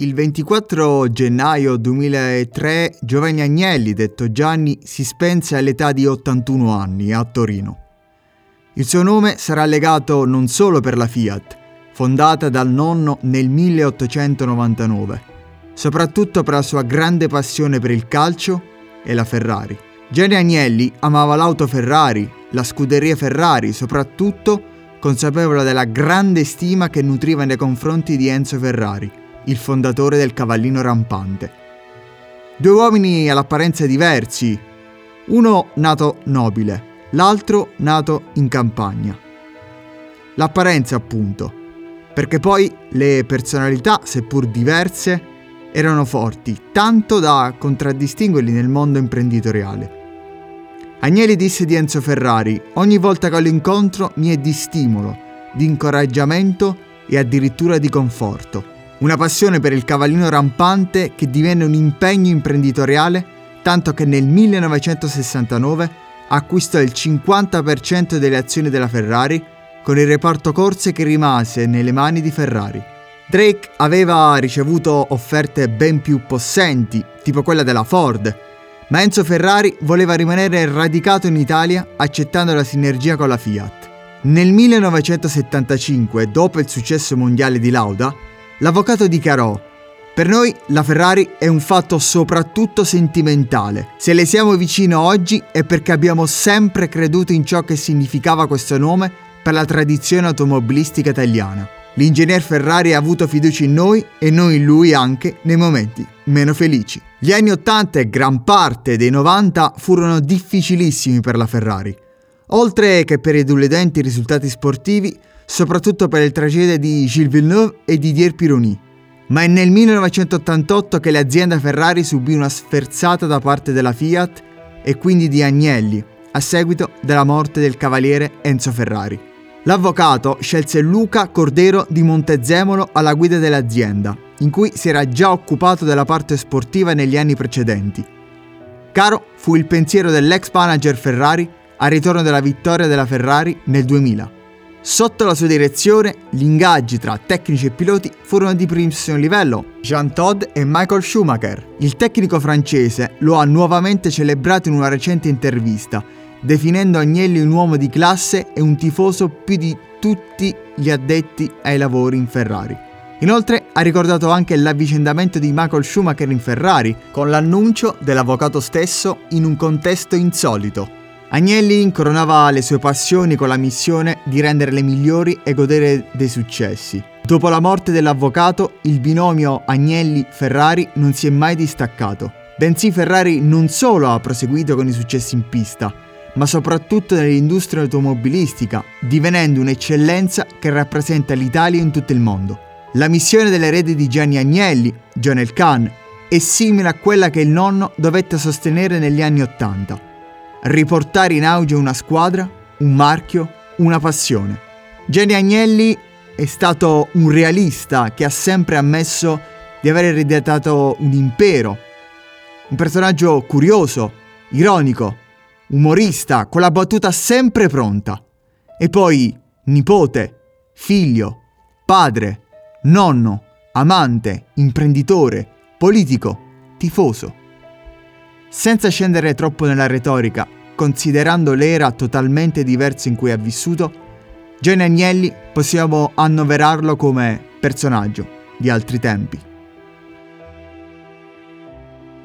Il 24 gennaio 2003 Giovanni Agnelli, detto Gianni, si spense all'età di 81 anni a Torino. Il suo nome sarà legato non solo per la Fiat, fondata dal nonno nel 1899, soprattutto per la sua grande passione per il calcio e la Ferrari. Gianni Agnelli amava l'auto Ferrari, la scuderia Ferrari, soprattutto consapevole della grande stima che nutriva nei confronti di Enzo Ferrari il fondatore del cavallino rampante. Due uomini all'apparenza diversi, uno nato nobile, l'altro nato in campagna. L'apparenza appunto, perché poi le personalità, seppur diverse, erano forti, tanto da contraddistinguerli nel mondo imprenditoriale. Agnelli disse di Enzo Ferrari, ogni volta che lo incontro mi è di stimolo, di incoraggiamento e addirittura di conforto. Una passione per il cavallino rampante che divenne un impegno imprenditoriale, tanto che nel 1969 acquistò il 50% delle azioni della Ferrari con il reparto corse che rimase nelle mani di Ferrari. Drake aveva ricevuto offerte ben più possenti, tipo quella della Ford, ma Enzo Ferrari voleva rimanere radicato in Italia accettando la sinergia con la Fiat. Nel 1975, dopo il successo mondiale di Lauda, L'avvocato dichiarò per noi la Ferrari è un fatto soprattutto sentimentale. Se le siamo vicino oggi è perché abbiamo sempre creduto in ciò che significava questo nome per la tradizione automobilistica italiana. L'ingegner Ferrari ha avuto fiducia in noi e noi in lui anche nei momenti meno felici. Gli anni 80 e gran parte dei 90 furono difficilissimi per la Ferrari. Oltre che per i deludenti risultati sportivi, soprattutto per le tragedie di Gilles Villeneuve e Didier Pironi. Ma è nel 1988 che l'azienda Ferrari subì una sferzata da parte della Fiat e quindi di Agnelli, a seguito della morte del cavaliere Enzo Ferrari. L'avvocato scelse Luca Cordero di Montezemolo alla guida dell'azienda, in cui si era già occupato della parte sportiva negli anni precedenti. Caro fu il pensiero dell'ex manager Ferrari al ritorno della vittoria della Ferrari nel 2000. Sotto la sua direzione, gli ingaggi tra tecnici e piloti furono di primissimo livello, Jean Todd e Michael Schumacher. Il tecnico francese lo ha nuovamente celebrato in una recente intervista, definendo Agnelli un uomo di classe e un tifoso più di tutti gli addetti ai lavori in Ferrari. Inoltre ha ricordato anche l'avvicendamento di Michael Schumacher in Ferrari, con l'annuncio dell'avvocato stesso in un contesto insolito. Agnelli incoronava le sue passioni con la missione di renderle migliori e godere dei successi. Dopo la morte dell'avvocato, il binomio Agnelli-Ferrari non si è mai distaccato. Bensì Ferrari non solo ha proseguito con i successi in pista, ma soprattutto nell'industria automobilistica, divenendo un'eccellenza che rappresenta l'Italia in tutto il mondo. La missione dell'erede di Gianni Agnelli, John El Khan, è simile a quella che il nonno dovette sostenere negli anni Ottanta riportare in auge una squadra, un marchio, una passione. Gianni Agnelli è stato un realista che ha sempre ammesso di aver ereditato un impero, un personaggio curioso, ironico, umorista, con la battuta sempre pronta. E poi nipote, figlio, padre, nonno, amante, imprenditore, politico, tifoso. Senza scendere troppo nella retorica, considerando l'era totalmente diversa in cui ha vissuto, Gianni Agnelli possiamo annoverarlo come personaggio di altri tempi.